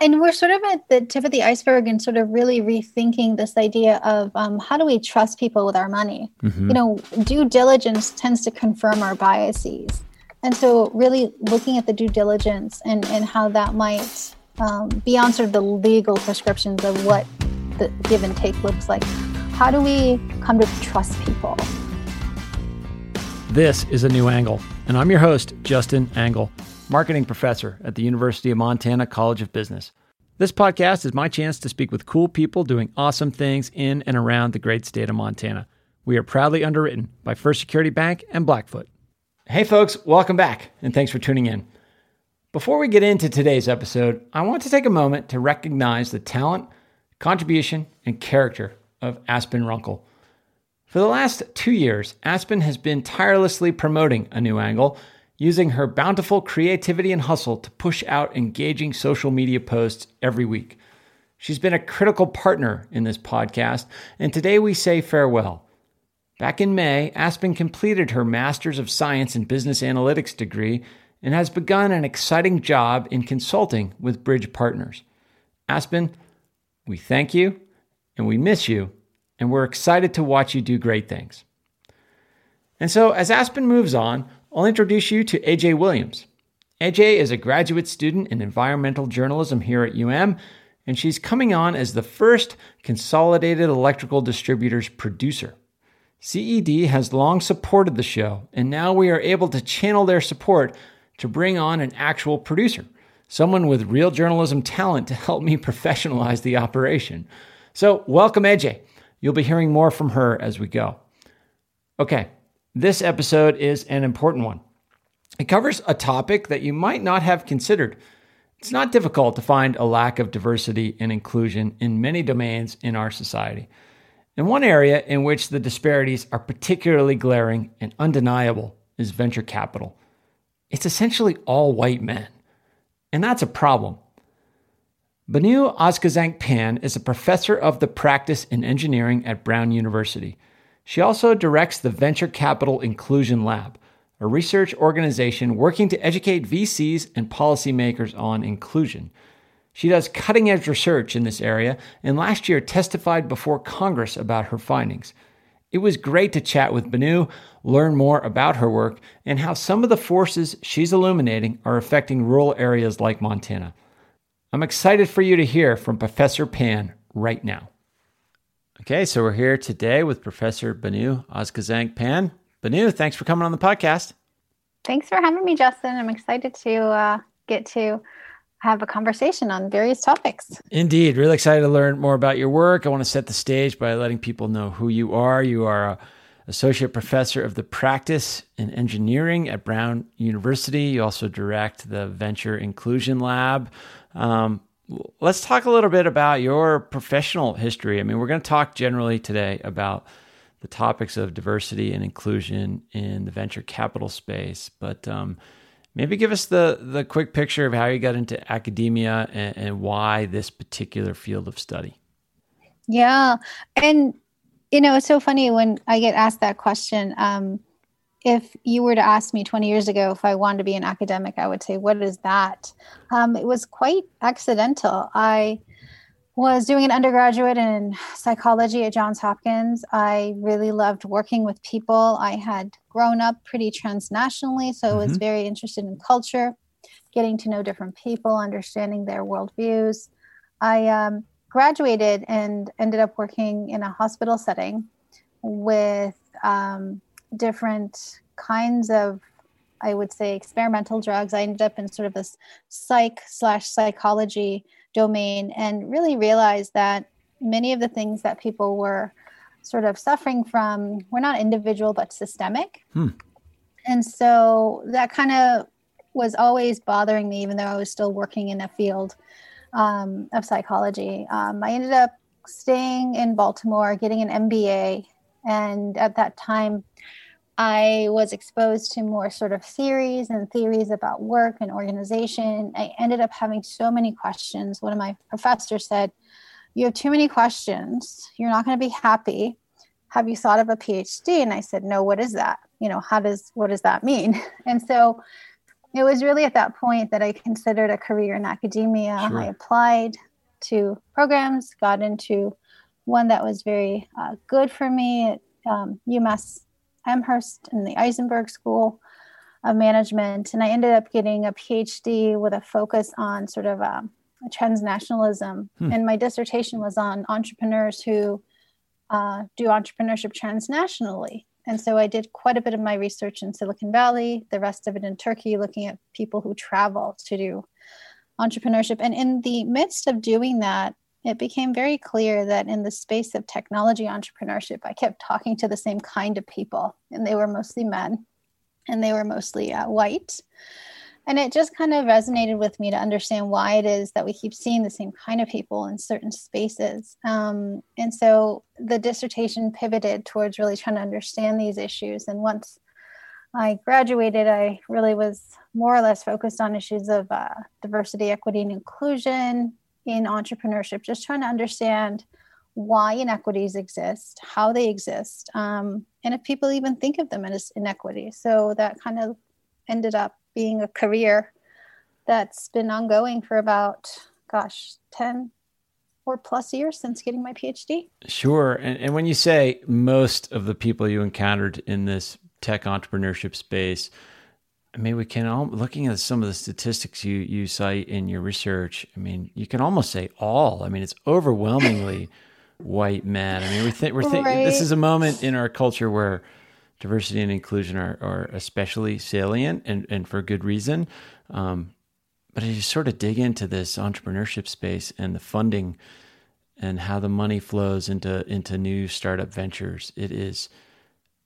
and we're sort of at the tip of the iceberg and sort of really rethinking this idea of um, how do we trust people with our money? Mm-hmm. You know, due diligence tends to confirm our biases. And so, really looking at the due diligence and, and how that might, um, beyond sort of the legal prescriptions of what the give and take looks like, how do we come to trust people? This is A New Angle, and I'm your host, Justin Angle marketing professor at the University of Montana College of Business. This podcast is my chance to speak with cool people doing awesome things in and around the great state of Montana. We are proudly underwritten by First Security Bank and Blackfoot. Hey, folks, welcome back, and thanks for tuning in. Before we get into today's episode, I want to take a moment to recognize the talent, contribution, and character of Aspen Runkle. For the last two years, Aspen has been tirelessly promoting a new angle using her bountiful creativity and hustle to push out engaging social media posts every week. She's been a critical partner in this podcast, and today we say farewell. Back in May, Aspen completed her Master's of Science in Business Analytics degree and has begun an exciting job in consulting with Bridge Partners. Aspen, we thank you and we miss you, and we're excited to watch you do great things. And so, as Aspen moves on, I'll introduce you to AJ Williams. AJ is a graduate student in environmental journalism here at UM, and she's coming on as the first Consolidated Electrical Distributors producer. CED has long supported the show, and now we are able to channel their support to bring on an actual producer, someone with real journalism talent to help me professionalize the operation. So, welcome, AJ. You'll be hearing more from her as we go. Okay, this episode is an important one. It covers a topic that you might not have considered. It's not difficult to find a lack of diversity and inclusion in many domains in our society. And one area in which the disparities are particularly glaring and undeniable is venture capital. It's essentially all white men. And that's a problem. Banu Ozkazanc-Pan is a professor of the practice in engineering at Brown University. She also directs the Venture Capital Inclusion Lab, a research organization working to educate VCs and policymakers on inclusion. She does cutting edge research in this area and last year testified before Congress about her findings. It was great to chat with Banu, learn more about her work, and how some of the forces she's illuminating are affecting rural areas like Montana. I'm excited for you to hear from Professor Pan right now. Okay, so we're here today with Professor Banu Ozkazanc-Pan. Banu, thanks for coming on the podcast. Thanks for having me, Justin. I'm excited to uh, get to have a conversation on various topics. Indeed, really excited to learn more about your work. I want to set the stage by letting people know who you are. You are a associate professor of the practice in engineering at Brown University. You also direct the Venture Inclusion Lab. Um, let's talk a little bit about your professional history. I mean, we're going to talk generally today about the topics of diversity and inclusion in the venture capital space, but um, maybe give us the the quick picture of how you got into academia and, and why this particular field of study. Yeah, and you know, it's so funny when I get asked that question. Um, if you were to ask me 20 years ago if I wanted to be an academic, I would say, What is that? Um, it was quite accidental. I was doing an undergraduate in psychology at Johns Hopkins. I really loved working with people. I had grown up pretty transnationally, so mm-hmm. I was mm-hmm. very interested in culture, getting to know different people, understanding their worldviews. I um, graduated and ended up working in a hospital setting with um, different kinds of i would say experimental drugs. I ended up in sort of this psych slash psychology domain and really realized that many of the things that people were sort of suffering from were not individual but systemic. Hmm. and so that kind of was always bothering me even though i was still working in a field um, of psychology. Um, i ended up staying in baltimore getting an mba and at that time I was exposed to more sort of theories and theories about work and organization. I ended up having so many questions. One of my professors said, You have too many questions. You're not going to be happy. Have you thought of a PhD? And I said, No, what is that? You know, how does what does that mean? And so it was really at that point that I considered a career in academia. Sure. I applied to programs, got into one that was very uh, good for me at um, UMass Amherst in the Isenberg School of Management. And I ended up getting a PhD with a focus on sort of um, transnationalism. Hmm. And my dissertation was on entrepreneurs who uh, do entrepreneurship transnationally. And so I did quite a bit of my research in Silicon Valley, the rest of it in Turkey, looking at people who travel to do entrepreneurship. And in the midst of doing that, it became very clear that in the space of technology entrepreneurship, I kept talking to the same kind of people, and they were mostly men and they were mostly uh, white. And it just kind of resonated with me to understand why it is that we keep seeing the same kind of people in certain spaces. Um, and so the dissertation pivoted towards really trying to understand these issues. And once I graduated, I really was more or less focused on issues of uh, diversity, equity, and inclusion in entrepreneurship, just trying to understand why inequities exist, how they exist, um, and if people even think of them as inequities. So that kind of ended up being a career that's been ongoing for about, gosh, 10 or plus years since getting my PhD. Sure. And, and when you say most of the people you encountered in this tech entrepreneurship space, I mean, we can all looking at some of the statistics you you cite in your research. I mean, you can almost say all. I mean, it's overwhelmingly white men. I mean, we think we're think right. this is a moment in our culture where diversity and inclusion are, are especially salient and, and for good reason. Um, but as you sort of dig into this entrepreneurship space and the funding and how the money flows into into new startup ventures, it is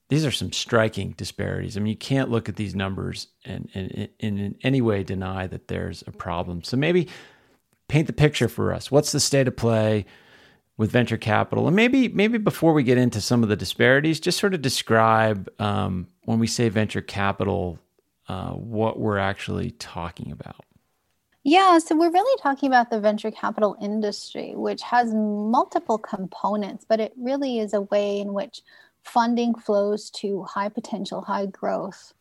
these are some striking disparities. I mean, you can't look at these numbers and, and, and in any way deny that there's a problem. So maybe paint the picture for us. What's the state of play with venture capital? And maybe maybe before we get into some of the disparities, just sort of describe um, when we say venture capital, uh, what we're actually talking about. Yeah, so we're really talking about the venture capital industry, which has multiple components, but it really is a way in which funding flows to high potential, high growth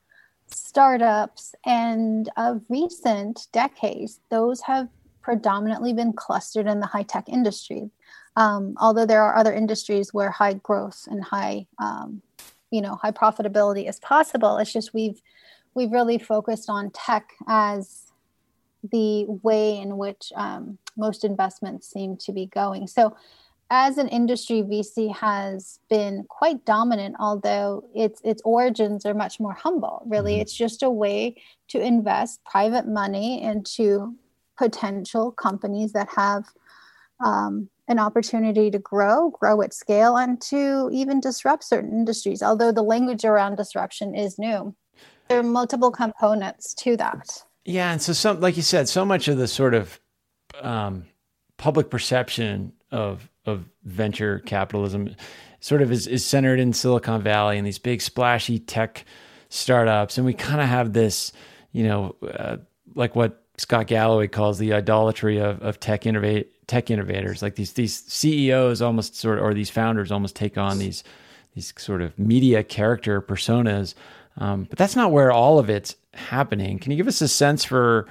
startups. And of recent decades, those have predominantly been clustered in the high tech industry. Um, although there are other industries where high growth and high, um, you know, high profitability is possible. It's just we've we've really focused on tech as the way in which um, most investments seem to be going. So as an industry, VC has been quite dominant, although its its origins are much more humble. Really, mm-hmm. it's just a way to invest private money into potential companies that have um, an opportunity to grow, grow at scale, and to even disrupt certain industries. Although the language around disruption is new, there are multiple components to that. Yeah, and so some, like you said, so much of the sort of um, public perception of of venture capitalism sort of is, is centered in Silicon Valley and these big splashy tech startups. And we kind of have this, you know, uh, like what Scott Galloway calls the idolatry of, of tech innovate tech innovators. Like these these CEOs almost sort of, or these founders almost take on these these sort of media character personas. Um, but that's not where all of it's happening. Can you give us a sense for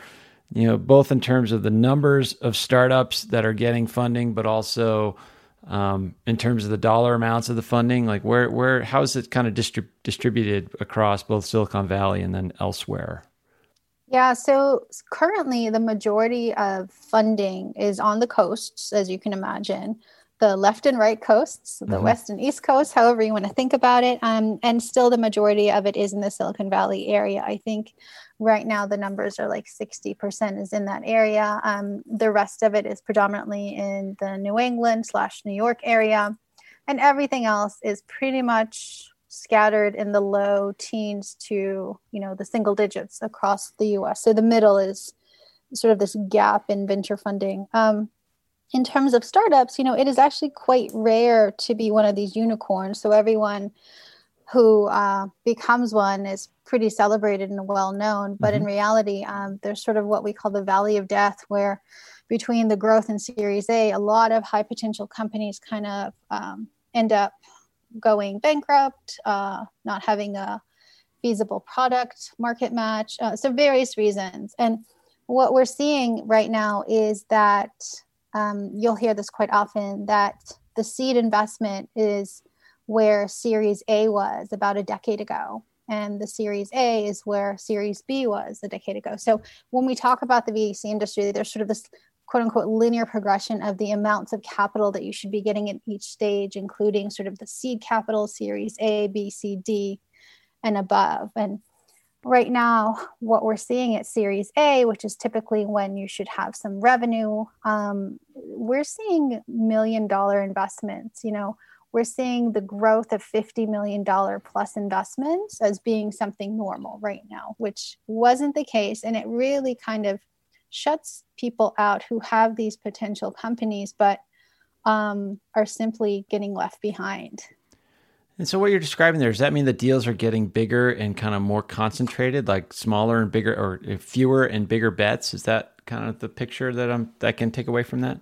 you know, both in terms of the numbers of startups that are getting funding, but also um, in terms of the dollar amounts of the funding. Like, where, where, how is it kind of distrib- distributed across both Silicon Valley and then elsewhere? Yeah, so currently the majority of funding is on the coasts, as you can imagine the left and right coasts, the mm-hmm. west and east coast, however you want to think about it. Um, and still, the majority of it is in the Silicon Valley area. I think right now the numbers are like 60% is in that area. Um, the rest of it is predominantly in the New England slash New York area. And everything else is pretty much scattered in the low teens to, you know, the single digits across the US. So the middle is sort of this gap in venture funding. Um, in terms of startups, you know, it is actually quite rare to be one of these unicorns. So everyone who uh, becomes one is pretty celebrated and well known. But mm-hmm. in reality, um, there's sort of what we call the valley of death, where between the growth and Series A, a lot of high potential companies kind of um, end up going bankrupt, uh, not having a feasible product market match. Uh, so various reasons. And what we're seeing right now is that um, you'll hear this quite often that the seed investment is where Series A was about a decade ago. And the Series A is where Series B was a decade ago. So when we talk about the VC industry, there's sort of this quote unquote linear progression of the amounts of capital that you should be getting at each stage, including sort of the seed capital, Series A, B, C, D, and above. And right now, what we're seeing at Series A, which is typically when you should have some revenue, um, we're seeing million dollar investments. You know, we're seeing the growth of $50 million plus investments as being something normal right now, which wasn't the case. And it really kind of shuts people out who have these potential companies, but um, are simply getting left behind. And so, what you're describing there does that mean the deals are getting bigger and kind of more concentrated, like smaller and bigger, or fewer and bigger bets? Is that kind of the picture that I'm that I can take away from that?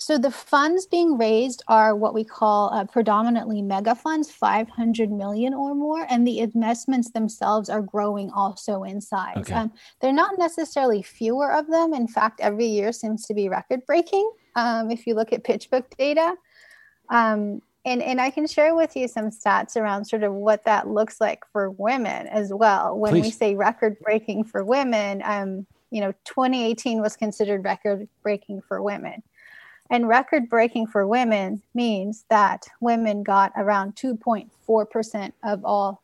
So the funds being raised are what we call uh, predominantly mega funds, 500 million or more, and the investments themselves are growing also in size. Okay. Um, they're not necessarily fewer of them. In fact, every year seems to be record breaking. Um, if you look at PitchBook data, um, and and I can share with you some stats around sort of what that looks like for women as well. When Please. we say record breaking for women, um, you know, 2018 was considered record breaking for women. And record breaking for women means that women got around 2.4% of all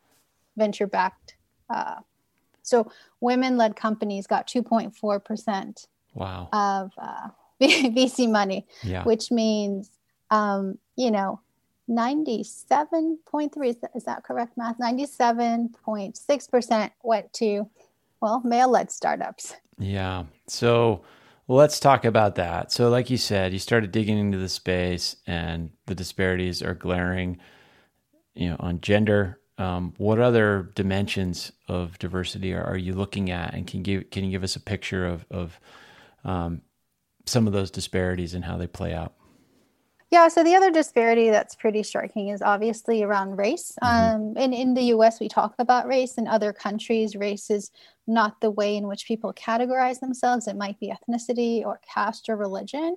venture backed. Uh, so women led companies got 2.4% wow. of uh, VC money, yeah. which means, um, you know, 97.3 is that, is that correct math 97.6% went to well male led startups yeah so well, let's talk about that. So, like you said, you started digging into the space, and the disparities are glaring. You know, on gender. Um, what other dimensions of diversity are, are, you looking at, and can give can you give us a picture of of um, some of those disparities and how they play out? Yeah, so the other disparity that's pretty striking is obviously around race. Mm-hmm. Um, and in the US, we talk about race. In other countries, race is not the way in which people categorize themselves. It might be ethnicity or caste or religion.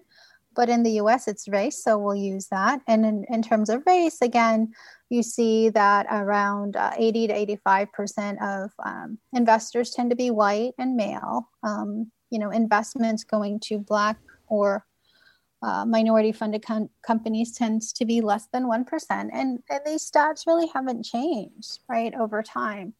But in the US, it's race, so we'll use that. And in, in terms of race, again, you see that around uh, 80 to 85% of um, investors tend to be white and male. Um, you know, investments going to Black or uh, minority funded com- companies tends to be less than 1%. And, and these stats really haven't changed, right, over time.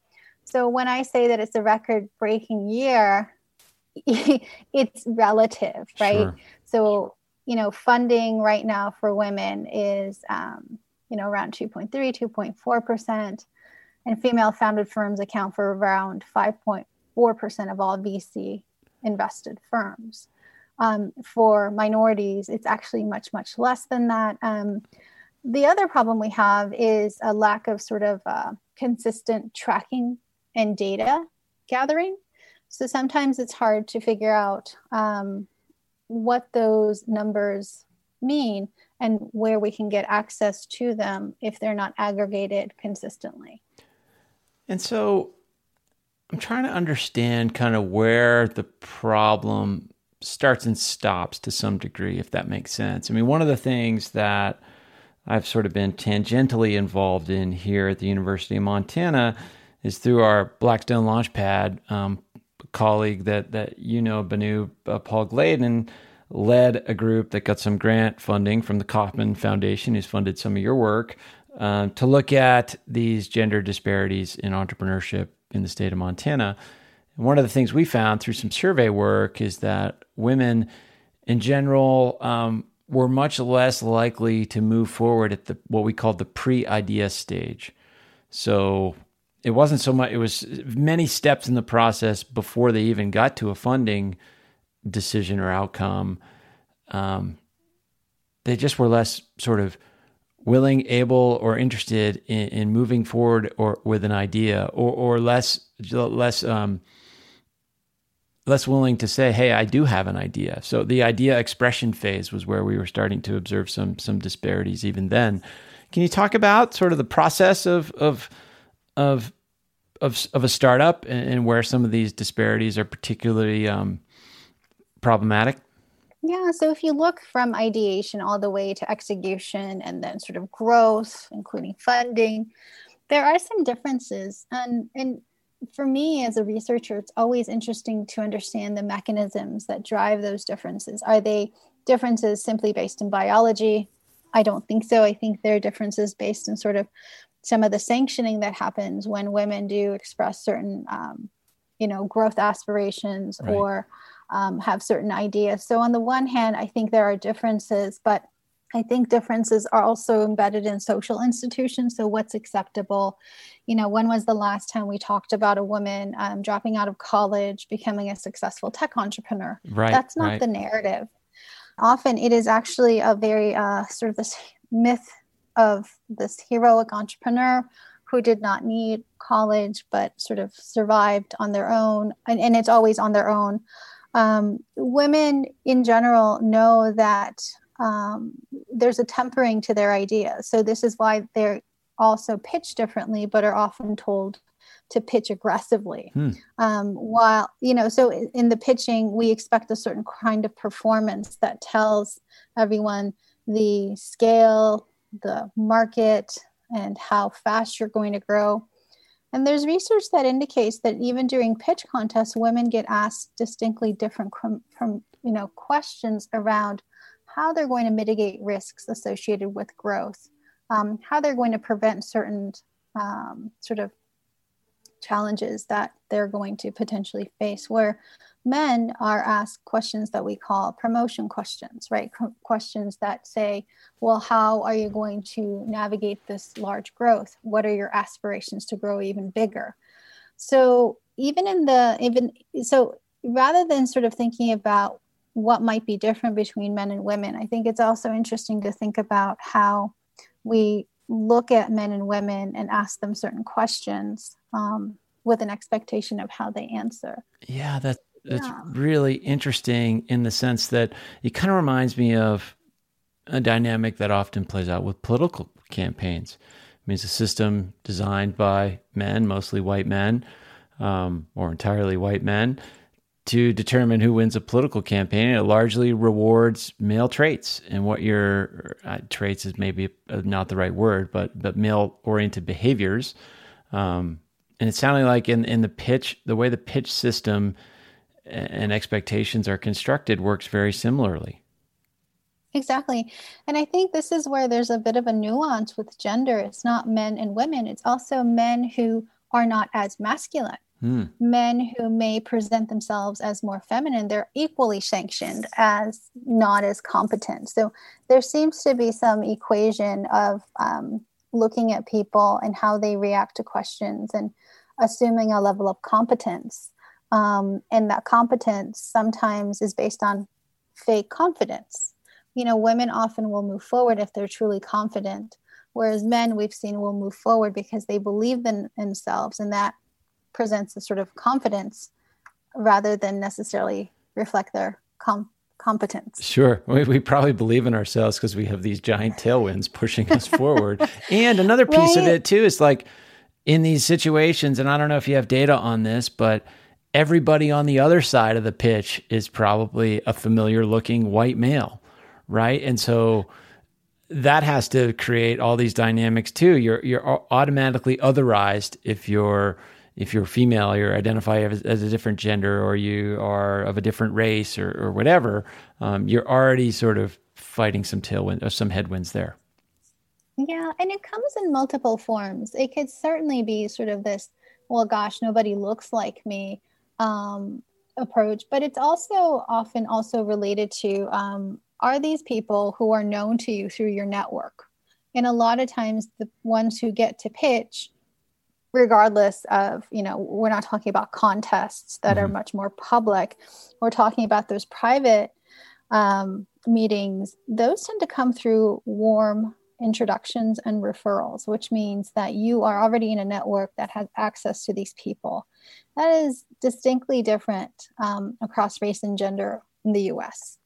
So when I say that it's a record breaking year, it's relative, right? Sure. So, you know, funding right now for women is, um, you know, around 2.3, 2.4%. And female founded firms account for around 5.4% of all VC invested firms. Um, for minorities, it's actually much, much less than that. Um, the other problem we have is a lack of sort of uh, consistent tracking and data gathering. So sometimes it's hard to figure out um, what those numbers mean and where we can get access to them if they're not aggregated consistently. And so I'm trying to understand kind of where the problem starts and stops to some degree, if that makes sense. I mean, one of the things that I've sort of been tangentially involved in here at the University of Montana is through our Blackstone Launchpad um, colleague that that you know, Banu uh, Paul Gladen, led a group that got some grant funding from the Kauffman Foundation, who's funded some of your work, uh, to look at these gender disparities in entrepreneurship in the state of Montana. And one of the things we found through some survey work is that women in general um, were much less likely to move forward at the what we called the pre-idea stage. So it wasn't so much it was many steps in the process before they even got to a funding decision or outcome. Um, they just were less sort of willing, able, or interested in, in moving forward or with an idea, or or less less um, less willing to say, "Hey, I do have an idea." So the idea expression phase was where we were starting to observe some some disparities even then. Can you talk about sort of the process of of of of, of a startup and, and where some of these disparities are particularly um, problematic? Yeah, so if you look from ideation all the way to execution and then sort of growth, including funding, there are some differences. And, and for me as a researcher, it's always interesting to understand the mechanisms that drive those differences. Are they differences simply based in biology? I don't think so. I think there are differences based in sort of some of the sanctioning that happens when women do express certain, um, you know, growth aspirations right. or um, have certain ideas. So, on the one hand, I think there are differences, but I think differences are also embedded in social institutions. So, what's acceptable? You know, when was the last time we talked about a woman um, dropping out of college, becoming a successful tech entrepreneur? Right. That's not right. the narrative. Often it is actually a very uh, sort of this myth of this heroic entrepreneur who did not need college but sort of survived on their own. And, and it's always on their own um, women in general know that um, there's a tempering to their ideas. So this is why they're also pitched differently, but are often told to pitch aggressively. Hmm. Um, while, you know, so in the pitching, we expect a certain kind of performance that tells everyone the scale, the market, and how fast you're going to grow. And there's research that indicates that even during pitch contests, women get asked distinctly different from, you know questions around how they're going to mitigate risks associated with growth, um, how they're going to prevent certain um, sort of challenges that they're going to potentially face. Where men are asked questions that we call promotion questions, right? Qu- questions that say, well, how are you going to navigate this large growth? What are your aspirations to grow even bigger? So, even in the, even so, rather than sort of thinking about what might be different between men and women, I think it's also interesting to think about how we look at men and women and ask them certain questions um, with an expectation of how they answer. Yeah, that it's yeah. really interesting in the sense that it kind of reminds me of a dynamic that often plays out with political campaigns. It means a system designed by men, mostly white men, um, or entirely white men, to determine who wins a political campaign. It largely rewards male traits and what your uh, traits is maybe not the right word, but but male oriented behaviors. Um, and it sounded like in in the pitch, the way the pitch system and expectations are constructed works very similarly. Exactly. And I think this is where there's a bit of a nuance with gender. It's not men and women, it's also men who are not as masculine. Hmm. Men who may present themselves as more feminine, they're equally sanctioned as not as competent. So there seems to be some equation of um, looking at people and how they react to questions and assuming a level of competence um, and that competence sometimes is based on fake confidence. You know, women often will move forward if they're truly confident, whereas men we've seen will move forward because they believe in themselves, and that presents a sort of confidence rather than necessarily reflect their com- competence. Sure. We, we, probably believe in ourselves because we have these giant tailwinds pushing us forward. And another piece right? of it, too, is like in these situations, and I don't know if you have data on this, but everybody on the other side of the pitch is probably a familiar looking white male, right? And so that has to create all these dynamics too. You're you're automatically otherized if you're if you're female, you're identify as, as, a different gender, or you are of a different race, or, or whatever. Um, you're already sort of fighting some tailwind or some headwinds there. Yeah, and it comes in multiple forms. It could certainly be sort of this, well, gosh, nobody looks like me um, approach, but it's also often also related to um, are these people who are known to you through your network? And a lot of times, the ones who get to pitch, regardless of, you know, we're not talking about contests that mm-hmm. are much more public, we're talking about those private um, meetings, those tend to come through warm introductions and referrals, which means that you are already in a network that has access to these people. That is distinctly different um, across race and gender in the US.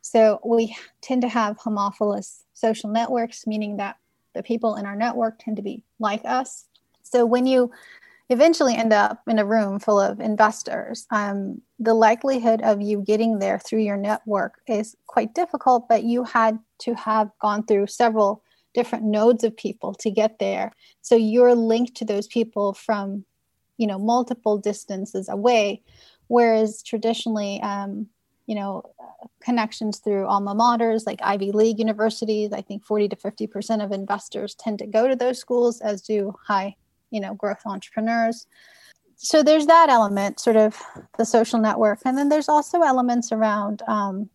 So we tend to have homophilous social networks, meaning that the people in our network tend to be like us. So when you eventually end up in a room full of investors, um, the likelihood of you getting there through your network is quite difficult, but you had to have gone through several different nodes of people to get there. So you're linked to those people from, you know, multiple distances away. Whereas traditionally, um, you know, connections through alma maters like Ivy League universities, I think 40 to 50% of investors tend to go to those schools, as do high you know growth entrepreneurs. So there's that element sort of the social network. And then there's also elements around um,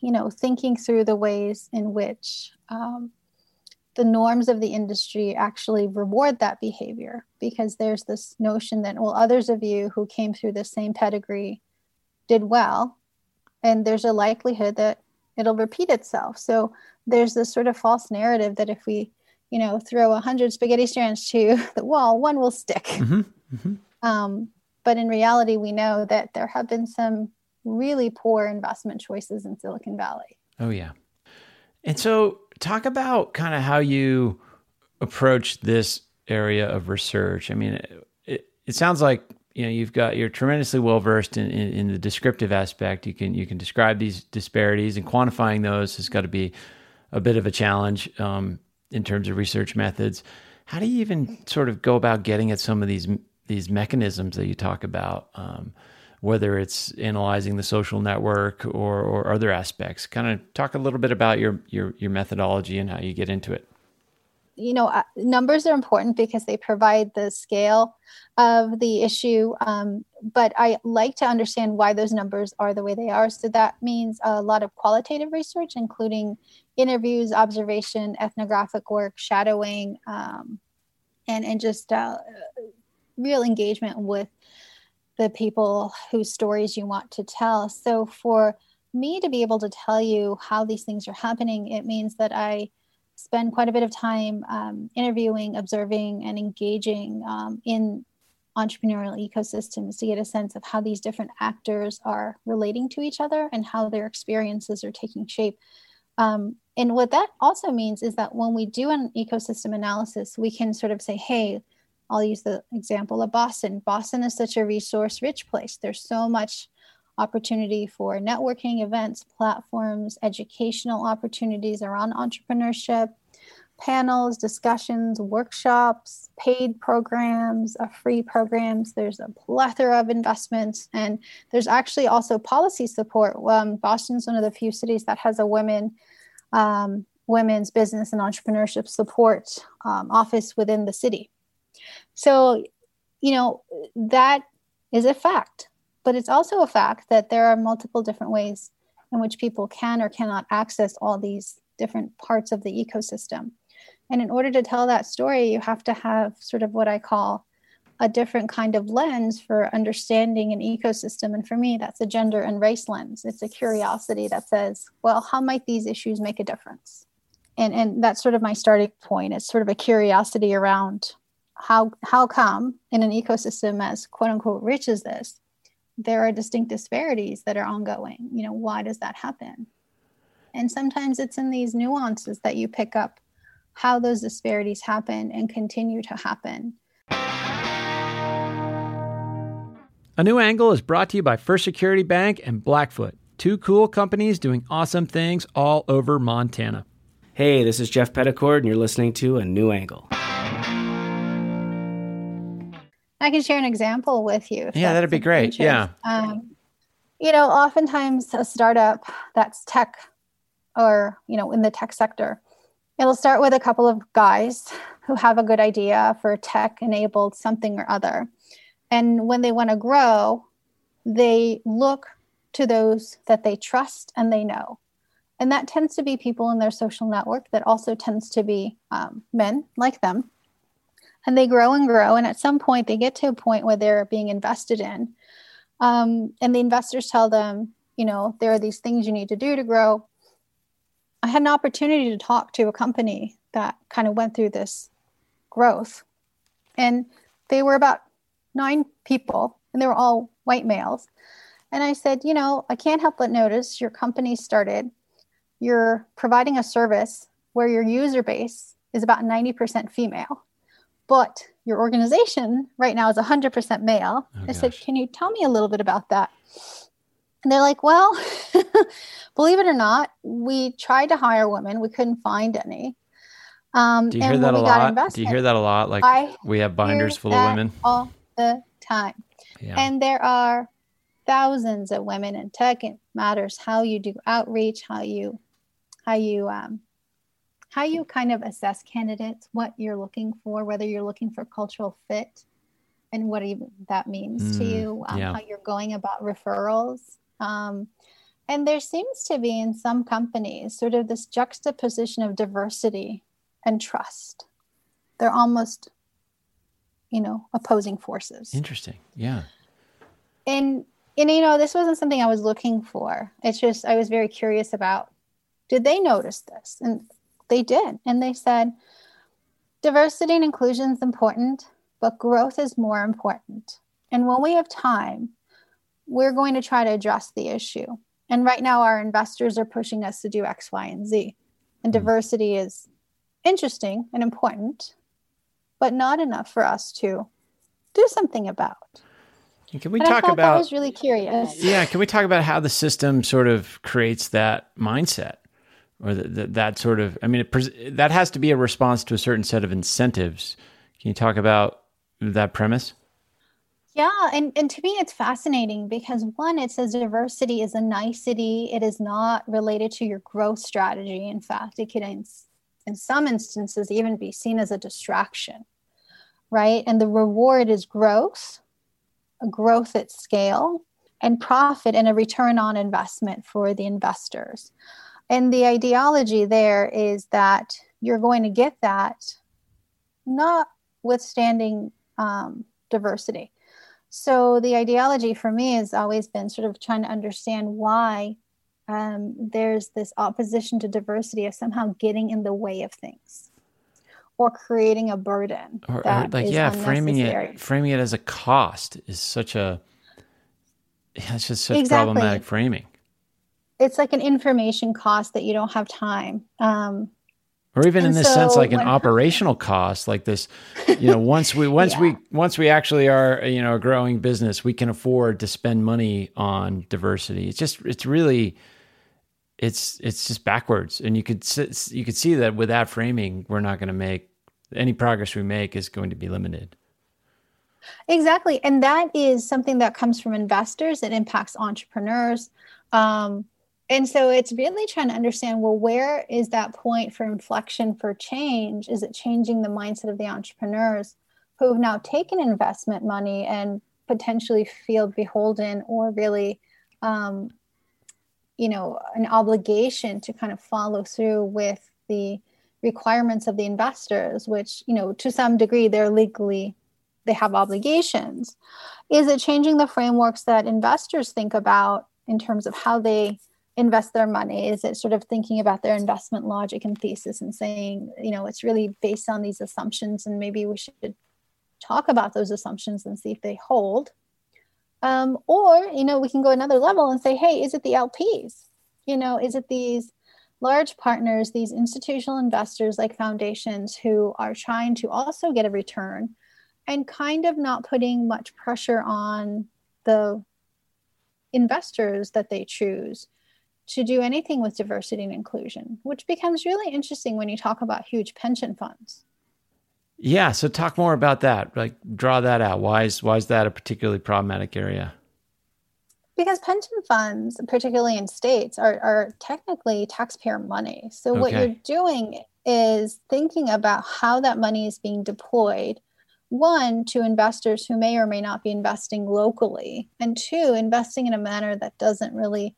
you know thinking through the ways in which um, the norms of the industry actually reward that behavior. Because there's this notion that well others of you who came through the same pedigree did well. And there's a likelihood that it'll repeat itself. So there's this sort of false narrative that if we you know, throw a hundred spaghetti strands to the wall, one will stick. Mm-hmm. Mm-hmm. Um, but in reality, we know that there have been some really poor investment choices in Silicon Valley. Oh yeah, and so talk about kind of how you approach this area of research. I mean, it, it, it sounds like you know you've got you're tremendously well versed in, in, in, the descriptive aspect. You can you can describe these disparities and quantifying those has got to be a bit of a challenge. Um, in terms of research methods. How do you even sort of go about getting at some of these these mechanisms that you talk about, um, whether it's analyzing the social network or, or other aspects? Kind of talk a little bit about your your your methodology and how you get into it you know, uh, numbers are important because they provide the scale of the issue. Um, but I like to understand why those numbers are the way they are. So that means a lot of qualitative research, including interviews, observation, ethnographic work, shadowing, um, and and just uh, real engagement with the people whose stories you want to tell. So for me to be able to tell you how these things are happening, it means that I spend quite a bit of time um, interviewing, observing, and engaging um, in entrepreneurial ecosystems to get a sense of how these different actors are relating to each other and how their experiences are taking shape. Um, and what that also means is that when we do an ecosystem analysis, we can sort of say, hey, I'll use the example of Boston. Boston is such a resource rich place. There's so much opportunity for networking events, platforms, educational opportunities around entrepreneurship, panels, discussions, workshops, paid programs, free programs. There's a plethora of investments, and there's actually also policy support. Um, Boston's one of the few cities that has a women um, women's business and entrepreneurship support um, office within the city. So, you know, that is a fact. But it's also a fact that there are multiple different ways in which people can or cannot access all these different parts of the ecosystem. And in order to tell that story, you have to have sort of what I call a different kind of lens for understanding an ecosystem. And for me, that's a gender and race lens. It's a curiosity that says, well, how might these issues make a difference? And, and that's sort of my starting point. It's sort of a curiosity around how, how come in an ecosystem as quote unquote rich as this, there are distinct disparities that are ongoing. You know, why does that happen? And sometimes it's in these nuances that you pick up how those disparities happen and continue to happen. A new angle is brought to you by First Security Bank and Blackfoot, two cool companies doing awesome things all over Montana. Hey, this is Jeff Petticord, and you're listening to A New Angle. I can share an example with you. Yeah, that'd be great. Yeah. Um, you know, oftentimes a startup that's tech or, you know, in the tech sector, it'll start with a couple of guys who have a good idea for tech enabled something or other. And when they want to grow, they look to those that they trust and they know. And that tends to be people in their social network that also tends to be um, men like them and they grow and grow and at some point they get to a point where they're being invested in. Um, and the investors tell them you know there are these things you need to do to grow. I had an opportunity to talk to a company that kind of went through this growth and they were about nine people and they were all white males. And i said you know i can't help but notice your company started. You're providing a service where your user base is about 90% female but your organization right now is 100% male. Oh, I said, Can you tell me a little bit about that? And they're like, Well, believe it or not, we tried to hire women, we couldn't find any. Um, Do you hear that a lot? Do you hear that a lot? Like I we have binders full of women all the time. Yeah. And there are thousands of women in tech. It matters how you do outreach, how you, how you, um, how you kind of assess candidates, what you're looking for, whether you're looking for cultural fit, and what even that means mm, to you, um, yeah. how you're going about referrals. Um, and there seems to be in some companies sort of this juxtaposition of diversity and trust. They're almost, you know, opposing forces. Interesting. Yeah. And and you know, this wasn't something I was looking for. It's just I was very curious about did they notice this? And they did. And they said diversity and inclusion is important, but growth is more important. And when we have time, we're going to try to address the issue. And right now, our investors are pushing us to do X, Y, and Z. And hmm. diversity is interesting and important, but not enough for us to do something about. Can we and talk about? I was really curious. Yeah, can we talk about how the system sort of creates that mindset, or the, the, that sort of? I mean, it, that has to be a response to a certain set of incentives. Can you talk about that premise? Yeah, and, and to me, it's fascinating because one, it says diversity is a nicety. It is not related to your growth strategy. In fact, it can in some instances even be seen as a distraction, right? And the reward is growth, growth at scale, and profit and a return on investment for the investors. And the ideology there is that you're going to get that notwithstanding um, diversity. So the ideology for me has always been sort of trying to understand why um, there's this opposition to diversity of somehow getting in the way of things or creating a burden or, or like yeah framing it framing it as a cost is such a yeah, it's just such exactly. problematic framing it's like an information cost that you don't have time um, or even in this so sense like an operational cost like this you know once we once yeah. we once we actually are you know a growing business we can afford to spend money on diversity. It's just it's really it's it's just backwards. And you could you could see that with that framing we're not going to make any progress we make is going to be limited. Exactly. And that is something that comes from investors. It impacts entrepreneurs. Um, and so it's really trying to understand well where is that point for inflection for change? Is it changing the mindset of the entrepreneurs who have now taken investment money and potentially feel beholden or really um, you know an obligation to kind of follow through with the requirements of the investors which you know to some degree they're legally they have obligations. Is it changing the frameworks that investors think about in terms of how they invest their money? Is it sort of thinking about their investment logic and thesis and saying you know it's really based on these assumptions and maybe we should talk about those assumptions and see if they hold? Um, or, you know, we can go another level and say, hey, is it the LPs? You know, is it these large partners, these institutional investors like foundations who are trying to also get a return and kind of not putting much pressure on the investors that they choose to do anything with diversity and inclusion, which becomes really interesting when you talk about huge pension funds. Yeah, so talk more about that. Like draw that out. Why is why is that a particularly problematic area? Because pension funds, particularly in states, are, are technically taxpayer money. So okay. what you're doing is thinking about how that money is being deployed. One, to investors who may or may not be investing locally, and two, investing in a manner that doesn't really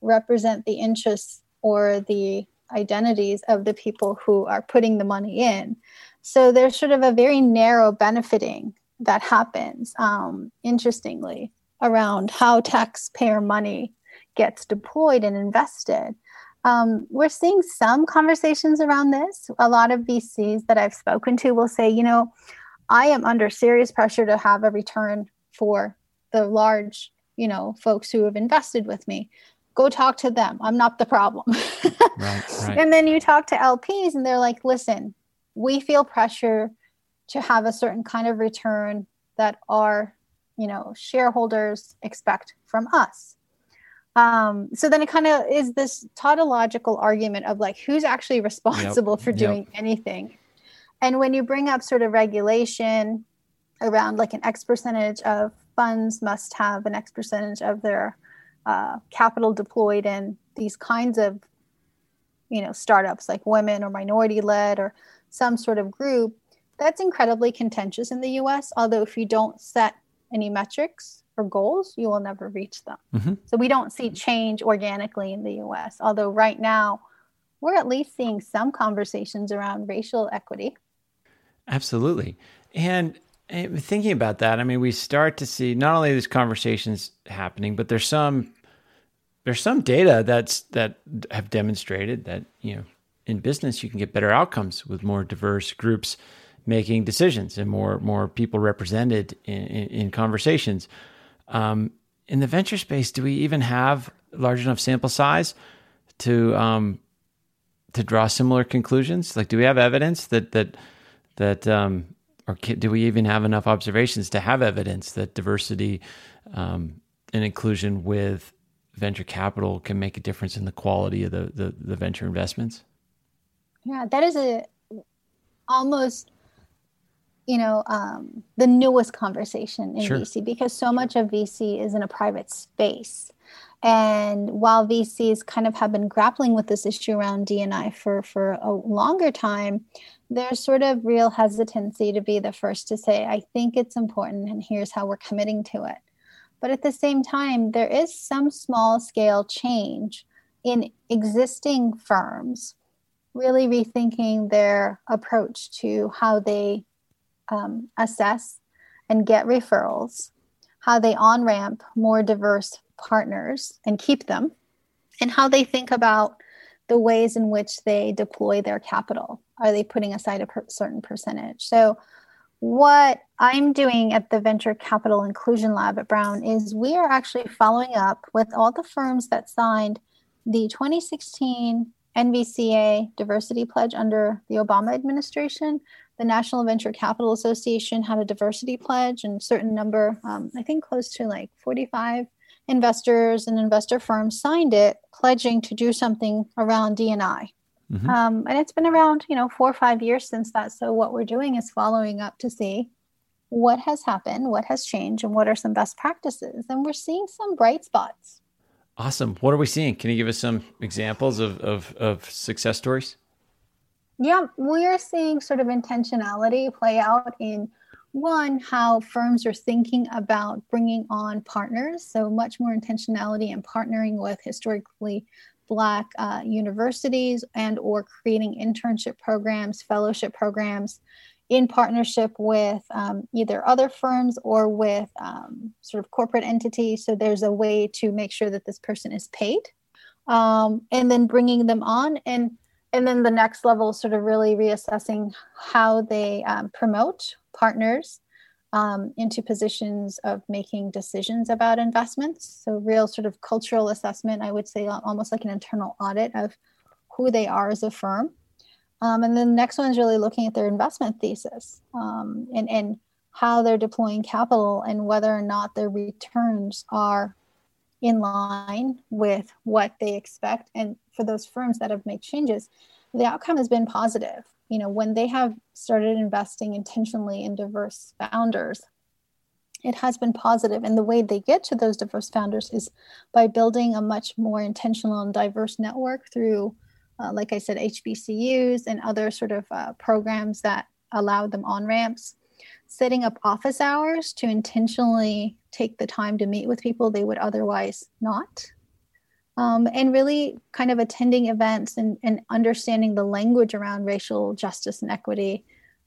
represent the interests or the identities of the people who are putting the money in. So there's sort of a very narrow benefiting that happens, um, interestingly, around how taxpayer money gets deployed and invested. Um, we're seeing some conversations around this. A lot of VCs that I've spoken to will say, you know, I am under serious pressure to have a return for the large, you know, folks who have invested with me. Go talk to them. I'm not the problem. right, right. And then you talk to LPs and they're like, listen, we feel pressure to have a certain kind of return that our you know shareholders expect from us um, so then it kind of is this tautological argument of like who's actually responsible yep. for doing yep. anything and when you bring up sort of regulation around like an x percentage of funds must have an x percentage of their uh, capital deployed in these kinds of you know startups like women or minority led or some sort of group that's incredibly contentious in the us although if you don't set any metrics or goals you will never reach them. Mm-hmm. so we don't see change organically in the us although right now we're at least seeing some conversations around racial equity. Absolutely. And thinking about that i mean we start to see not only these conversations happening but there's some there's some data that's that have demonstrated that you know in business you can get better outcomes with more diverse groups making decisions and more more people represented in, in, in conversations. Um, in the venture space, do we even have large enough sample size to um, to draw similar conclusions? Like, do we have evidence that that that um, or do we even have enough observations to have evidence that diversity um, and inclusion with venture capital can make a difference in the quality of the, the, the venture investments? Yeah, that is a almost you know um, the newest conversation in sure. VC because so much of VC is in a private space. And while VCs kind of have been grappling with this issue around D&I for, for a longer time, there's sort of real hesitancy to be the first to say, I think it's important, and here's how we're committing to it. But at the same time, there is some small scale change in existing firms really rethinking their approach to how they um, assess and get referrals, how they on ramp more diverse partners and keep them, and how they think about the ways in which they deploy their capital. Are they putting aside a per- certain percentage? So, what I'm doing at the Venture Capital Inclusion Lab at Brown is we are actually following up with all the firms that signed the 2016 NVCA Diversity Pledge under the Obama administration. The National Venture Capital Association had a diversity pledge, and certain number, um, I think close to like 45 investors and investor firms signed it, pledging to do something around D&I. Mm-hmm. Um, and it's been around, you know, four or five years since that. So what we're doing is following up to see what has happened, what has changed, and what are some best practices. And we're seeing some bright spots. Awesome. What are we seeing? Can you give us some examples of, of, of success stories? Yeah, we are seeing sort of intentionality play out in one, how firms are thinking about bringing on partners. So much more intentionality in partnering with historically Black uh, universities and or creating internship programs, fellowship programs in partnership with um, either other firms or with um, sort of corporate entities. So there's a way to make sure that this person is paid, um, and then bringing them on and and then the next level sort of really reassessing how they um, promote partners um, into positions of making decisions about investments. So, real sort of cultural assessment, I would say almost like an internal audit of who they are as a firm. Um, and then the next one is really looking at their investment thesis um, and, and how they're deploying capital and whether or not their returns are in line with what they expect. And for those firms that have made changes, the outcome has been positive. You know when they have started investing intentionally in diverse founders it has been positive. And the way they get to those diverse founders is by building a much more intentional and diverse network through uh, like i said hbcus and other sort of uh, programs that allow them on ramps setting up office hours to intentionally take the time to meet with people they would otherwise not um, and really kind of attending events and, and understanding the language around racial justice and equity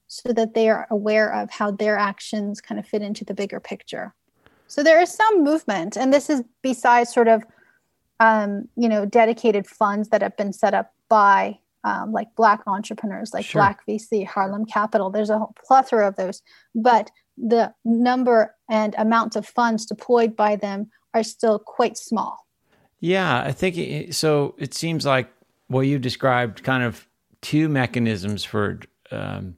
so that they are aware of how their actions kind of fit into the bigger picture. So there is some movement, and this is besides sort of um, you know dedicated funds that have been set up by um, like Black entrepreneurs, like sure. Black VC, Harlem Capital. There's a whole plethora of those, but the number and amount of funds deployed by them are still quite small. Yeah, I think it, so. It seems like what you described kind of two mechanisms for um,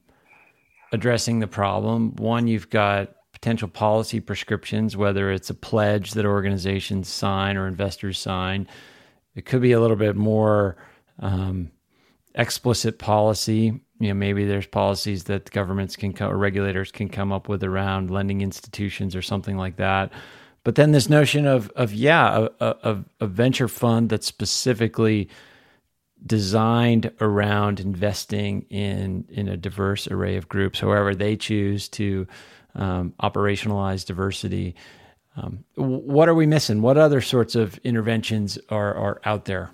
addressing the problem. One, you've got potential policy prescriptions, whether it's a pledge that organizations sign or investors sign. It could be a little bit more um, explicit policy. You know, maybe there's policies that governments can co- or regulators can come up with around lending institutions or something like that. But then this notion of of yeah, a, a, a venture fund that's specifically designed around investing in in a diverse array of groups, however they choose to um, operationalize diversity. Um, what are we missing? What other sorts of interventions are are out there?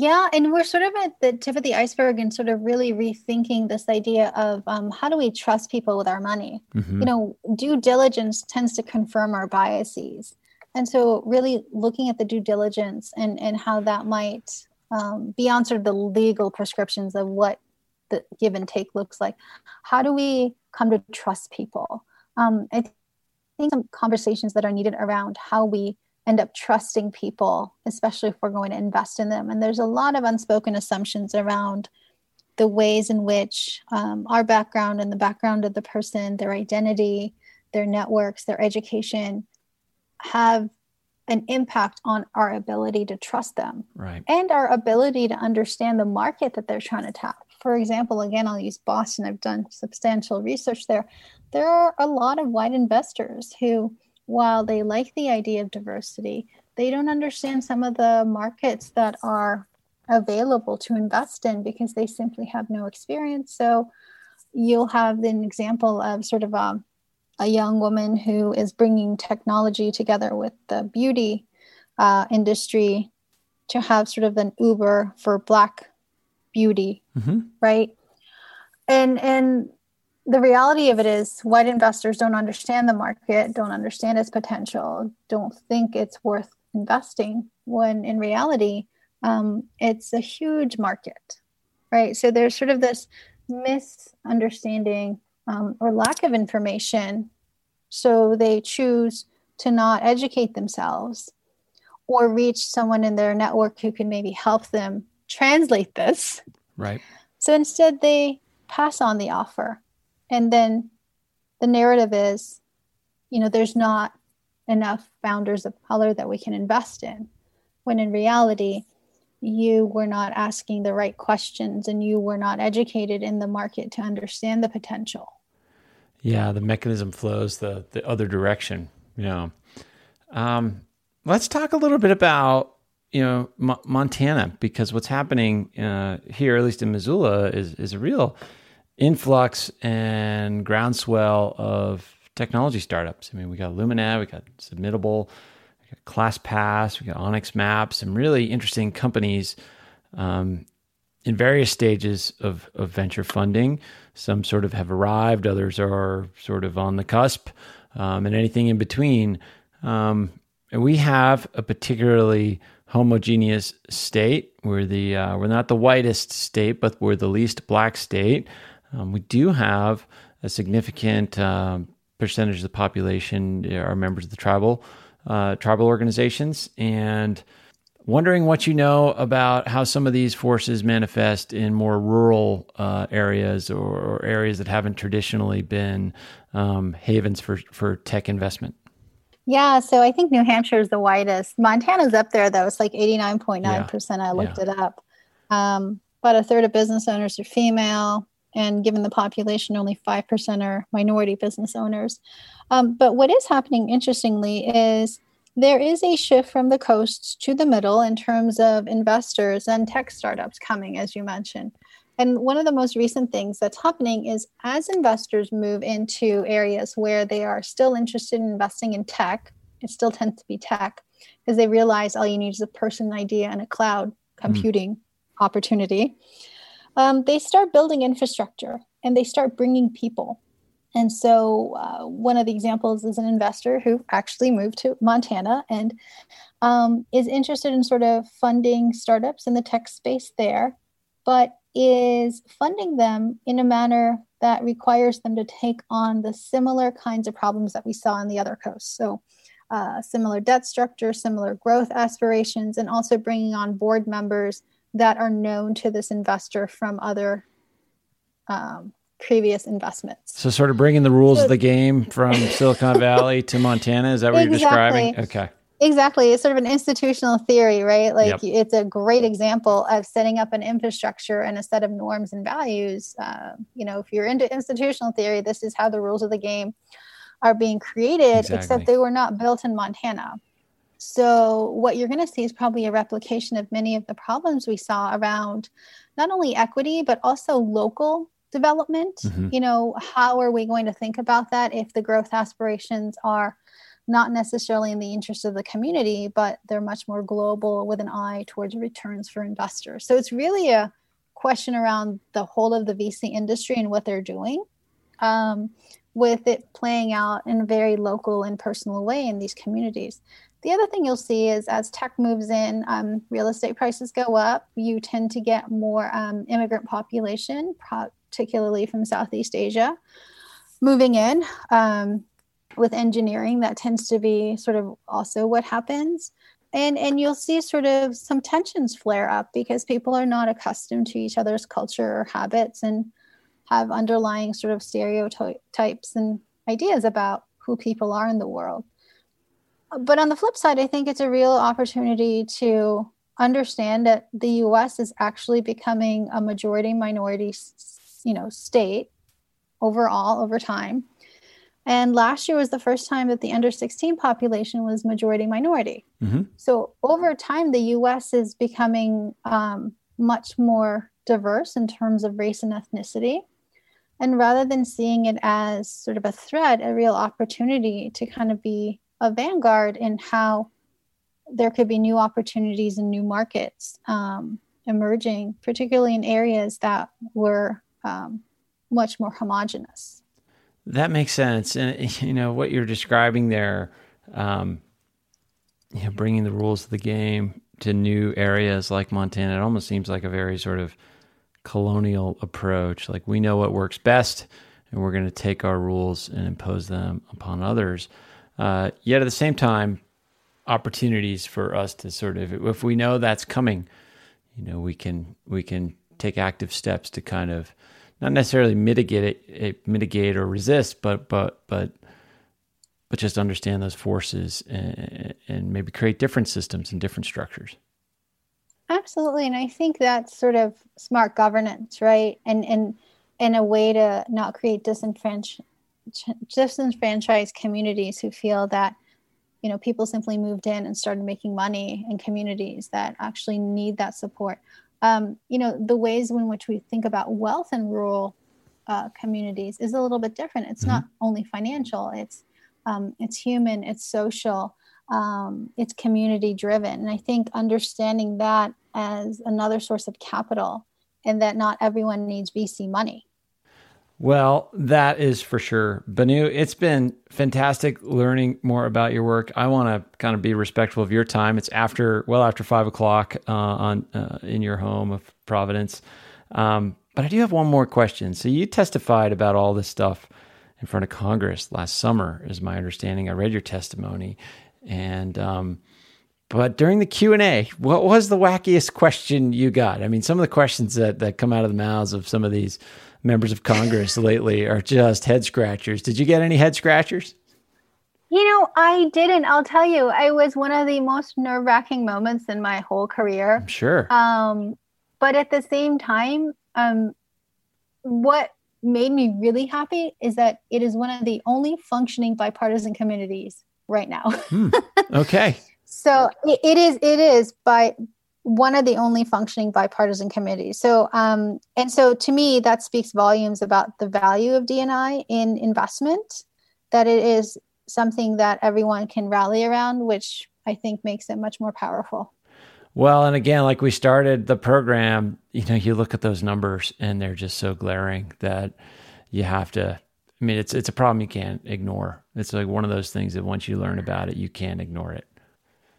Yeah, and we're sort of at the tip of the iceberg and sort of really rethinking this idea of um, how do we trust people with our money? Mm-hmm. You know, due diligence tends to confirm our biases. And so, really looking at the due diligence and, and how that might, um, beyond sort of the legal prescriptions of what the give and take looks like, how do we come to trust people? Um, I think some conversations that are needed around how we end up trusting people, especially if we're going to invest in them. And there's a lot of unspoken assumptions around the ways in which um, our background and the background of the person, their identity, their networks, their education have an impact on our ability to trust them right. and our ability to understand the market that they're trying to tap. For example, again, I'll use Boston. I've done substantial research there. There are a lot of white investors who while they like the idea of diversity, they don't understand some of the markets that are available to invest in because they simply have no experience. So you'll have an example of sort of a, a young woman who is bringing technology together with the beauty uh, industry to have sort of an Uber for Black beauty, mm-hmm. right? And and the reality of it is white investors don't understand the market don't understand its potential don't think it's worth investing when in reality um, it's a huge market right? So there's sort of this misunderstanding um, or lack of information. So they choose to not educate themselves or reach someone in their network who can maybe help them translate this. Right. So instead they pass on the offer and then the narrative is you know there's not enough founders of color that we can invest in when in reality you were not asking the right questions and you were not educated in the market to understand the potential. Yeah the mechanism flows the the other direction you know. Um, let's talk a little bit about you know Mo- montana because what's happening uh, here at least in missoula is is real influx and groundswell of technology startups. I mean, we got LumenAd, we got Submittable, we got ClassPass, we got onX Maps, some really interesting companies um, in various stages of, of venture funding. Some sort of have arrived, others are sort of on the cusp, um, and anything in between. Um, and we have a particularly homogeneous state. We're the uh, we're not the whitest state, but we're the least black state. Um, we do have a significant um, percentage of the population are members of the tribal uh, tribal organizations, and wondering what you know about how some of these forces manifest in more rural uh, areas or, or, areas that haven't traditionally been um, havens for for tech investment. Yeah, so I think New Hampshire is the whitest. Montana's up there though; it's like eighty nine point nine percent. I looked yeah. it up. Um, about a third of business owners are female and given the population, only 5% are minority business owners. Um, but what is happening, interestingly, is there is a shift from the coasts to the middle in terms of investors and tech startups coming, as you mentioned. And one of the most recent things that's happening is as investors move into areas where they are still interested in investing in tech, it still tends to be tech, because they realize all you need is a person, idea, and a cloud computing mm. opportunity um, they start building infrastructure and they start bringing people. And so, uh, one of the examples is an investor who actually moved to Montana and um, is interested in sort of funding startups in the tech space there, but is funding them in a manner that requires them to take on the similar kinds of problems that we saw on the other coast. So, uh, similar debt structure, similar growth aspirations, and also bringing on board members that are known to this investor from other um, previous investments. So, sort of bringing the rules so, of the game from Silicon Valley to Montana. Is that what exactly. you're describing? Okay. Exactly. It's sort of an institutional theory, right? Like yep. it's a great example of setting up an infrastructure and a set of norms and values. Uh, you know, if you're into institutional theory, this is how the rules of the game are being created, exactly. except they were not built in Montana. So, what you're going to see is probably a replication of many of the problems we saw around not only equity, but also local development. Mm-hmm. You know, how are we going to think about that if the growth aspirations are not necessarily in the interest of the community, but they're much more global with an eye towards returns for investors? So, it's really a question around the whole of the VC industry and what they're doing. Um, with it playing out in a very local and personal way in these communities. The other thing you'll see is as tech moves in, um, real estate prices go up. You tend to get more um, immigrant population, particularly from Southeast Asia, moving in. Um, with engineering, that tends to be sort of also what happens. And, and you'll see sort of some tensions flare up because people are not accustomed to each other's culture or habits and have underlying sort of stereotypes and ideas about who people are in the world but on the flip side, I think it's a real opportunity to understand that the U.S. is actually becoming a majority minority, you know, state overall over time. And last year was the first time that the under 16 population was majority minority. Mm-hmm. So over time, the US is becoming um, much more diverse in terms of race and ethnicity. And rather than seeing it as sort of a threat, a real opportunity to kind of be a vanguard in how there could be new opportunities and new markets um, emerging, particularly in areas that were um, much more homogenous. That makes sense, and you know what you're describing there, um, you know, bringing the rules of the game to new areas like Montana. It almost seems like a very sort of colonial approach. Like we know what works best, and we're going to take our rules and impose them upon others. Uh, yet at the same time, opportunities for us to sort of, if we know that's coming, you know, we can we can take active steps to kind of not necessarily mitigate it, it mitigate or resist, but but but but just understand those forces and, and maybe create different systems and different structures. Absolutely, and I think that's sort of smart governance, right? And and in a way to not create disenfranchisement disenfranchised communities who feel that you know people simply moved in and started making money in communities that actually need that support. Um, you know the ways in which we think about wealth in rural uh, communities is a little bit different. It's mm-hmm. not only financial it's um, it's human it's social um, it's community driven. And i think understanding that as another source of capital and that not everyone needs vc money well, that is for sure. Banu, it's been fantastic learning more about your work. I want to kind of be respectful of your time. It's after, well, after five o'clock uh, on uh, in your home of Providence. Um, but I do have one more question. So you testified about all this stuff in front of Congress last summer, is my understanding. I read your testimony, and um, but during the Q and A, what was the wackiest question you got? I mean, some of the questions that that come out of the mouths of some of these members of Congress lately are just head scratchers. Did you get any head scratchers? You know, I didn't. I'll tell you, it was one of the most nerve wracking moments in my whole career. I'm sure. Um, but at the same time, um, what made me really happy is that it is one of the only functioning bipartisan communities right now. hmm. Okay. so it, it is. It is by one of the only functioning bipartisan committees. So, um, and so to me, that speaks volumes about the value of D&I in investment, that it is something that everyone can rally around, which I think makes it much more powerful. Well, and again, like we started the program, you know, you look at those numbers and they're just so glaring that you have to. I mean, it's it's a problem you can't ignore. It's like one of those things that once you learn about it, you can't ignore it.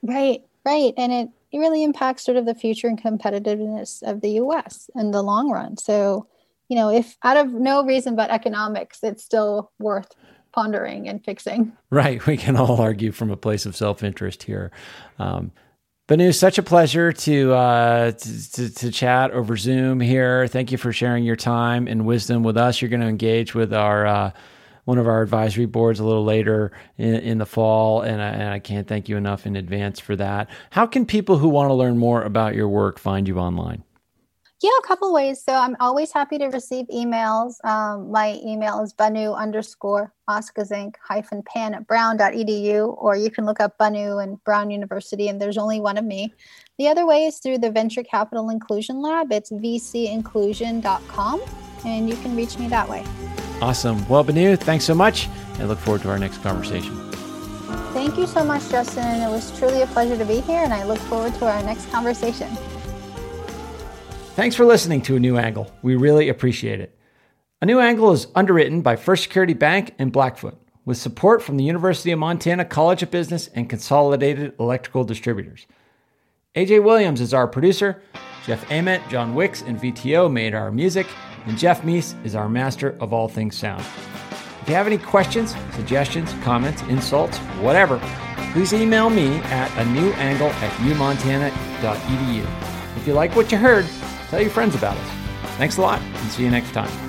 Right, right, and it it really impacts sort of the future and competitiveness of the US in the long run. So, you know, if out of no reason but economics, it's still worth pondering and fixing. Right. We can all argue from a place of self interest here. Um, Banu, such a pleasure to, uh, to, to, to chat over Zoom here. Thank you for sharing your time and wisdom with us. You're going to engage with our uh, one of our advisory boards a little later in, in the fall, and I, and I, can't thank you enough in advance for that. How can people who want to learn more about your work find you online? Yeah, a couple ways. So I'm always happy to receive emails. Um, my email is banu underscore ozkazanc hyphen pan at brown.edu, or you can look up Banu and Brown University, and there's only one of me. The other way is through the Venture Capital Inclusion Lab. It's vcinclusion.com, and you can reach me that way. Awesome. Well, Banu, thanks so much. I look forward to our next conversation. Thank you so much, Justin. It was truly a pleasure to be here, and I look forward to our next conversation. Thanks for listening to A New Angle. We really appreciate it. A New Angle is underwritten by First Security Bank and Blackfoot, with support from the University of Montana College of Business and Consolidated Electrical Distributors. AJ Williams is our producer. Jeff Ament, John Wicks, and VTO made our music, and Jeff Meese is our master of all things sound. If you have any questions, suggestions, comments, insults, whatever, please email me at a new angle at umontana.edu. If you like what you heard, Tell your friends about us. Thanks a lot and see you next time.